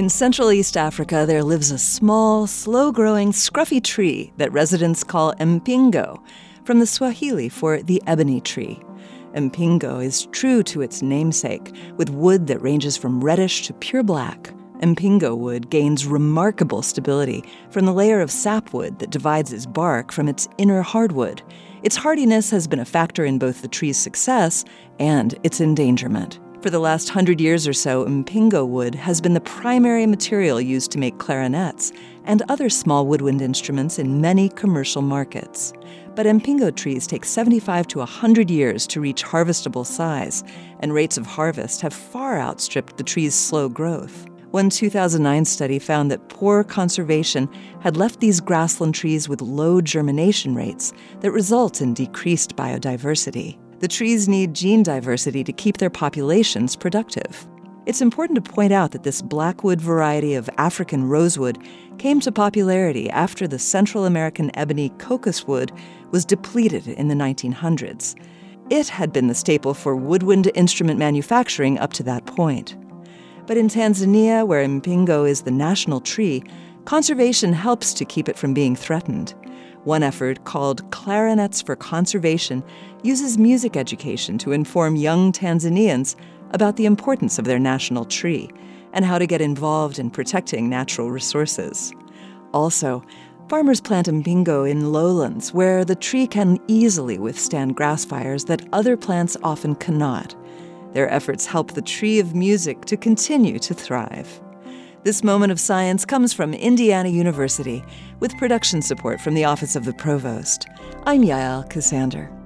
In Central East Africa, there lives a small, slow growing, scruffy tree that residents call mpingo, from the Swahili for the ebony tree. Mpingo is true to its namesake, with wood that ranges from reddish to pure black. Mpingo wood gains remarkable stability from the layer of sapwood that divides its bark from its inner hardwood. Its hardiness has been a factor in both the tree's success and its endangerment. For the last hundred years or so, mpingo wood has been the primary material used to make clarinets and other small woodwind instruments in many commercial markets. But mpingo trees take 75 to 100 years to reach harvestable size, and rates of harvest have far outstripped the tree's slow growth. One 2009 study found that poor conservation had left these grassland trees with low germination rates that result in decreased biodiversity. The trees need gene diversity to keep their populations productive. It's important to point out that this blackwood variety of African rosewood came to popularity after the Central American ebony cocos wood was depleted in the 1900s. It had been the staple for woodwind instrument manufacturing up to that point. But in Tanzania, where mpingo is the national tree, conservation helps to keep it from being threatened. One effort, called Clarinets for Conservation, uses music education to inform young Tanzanians about the importance of their national tree and how to get involved in protecting natural resources. Also, farmers plant mpingo in lowlands where the tree can easily withstand grass fires that other plants often cannot. Their efforts help the tree of music to continue to thrive. This moment of science comes from Indiana University with production support from the Office of the Provost. I'm Yael Ksander.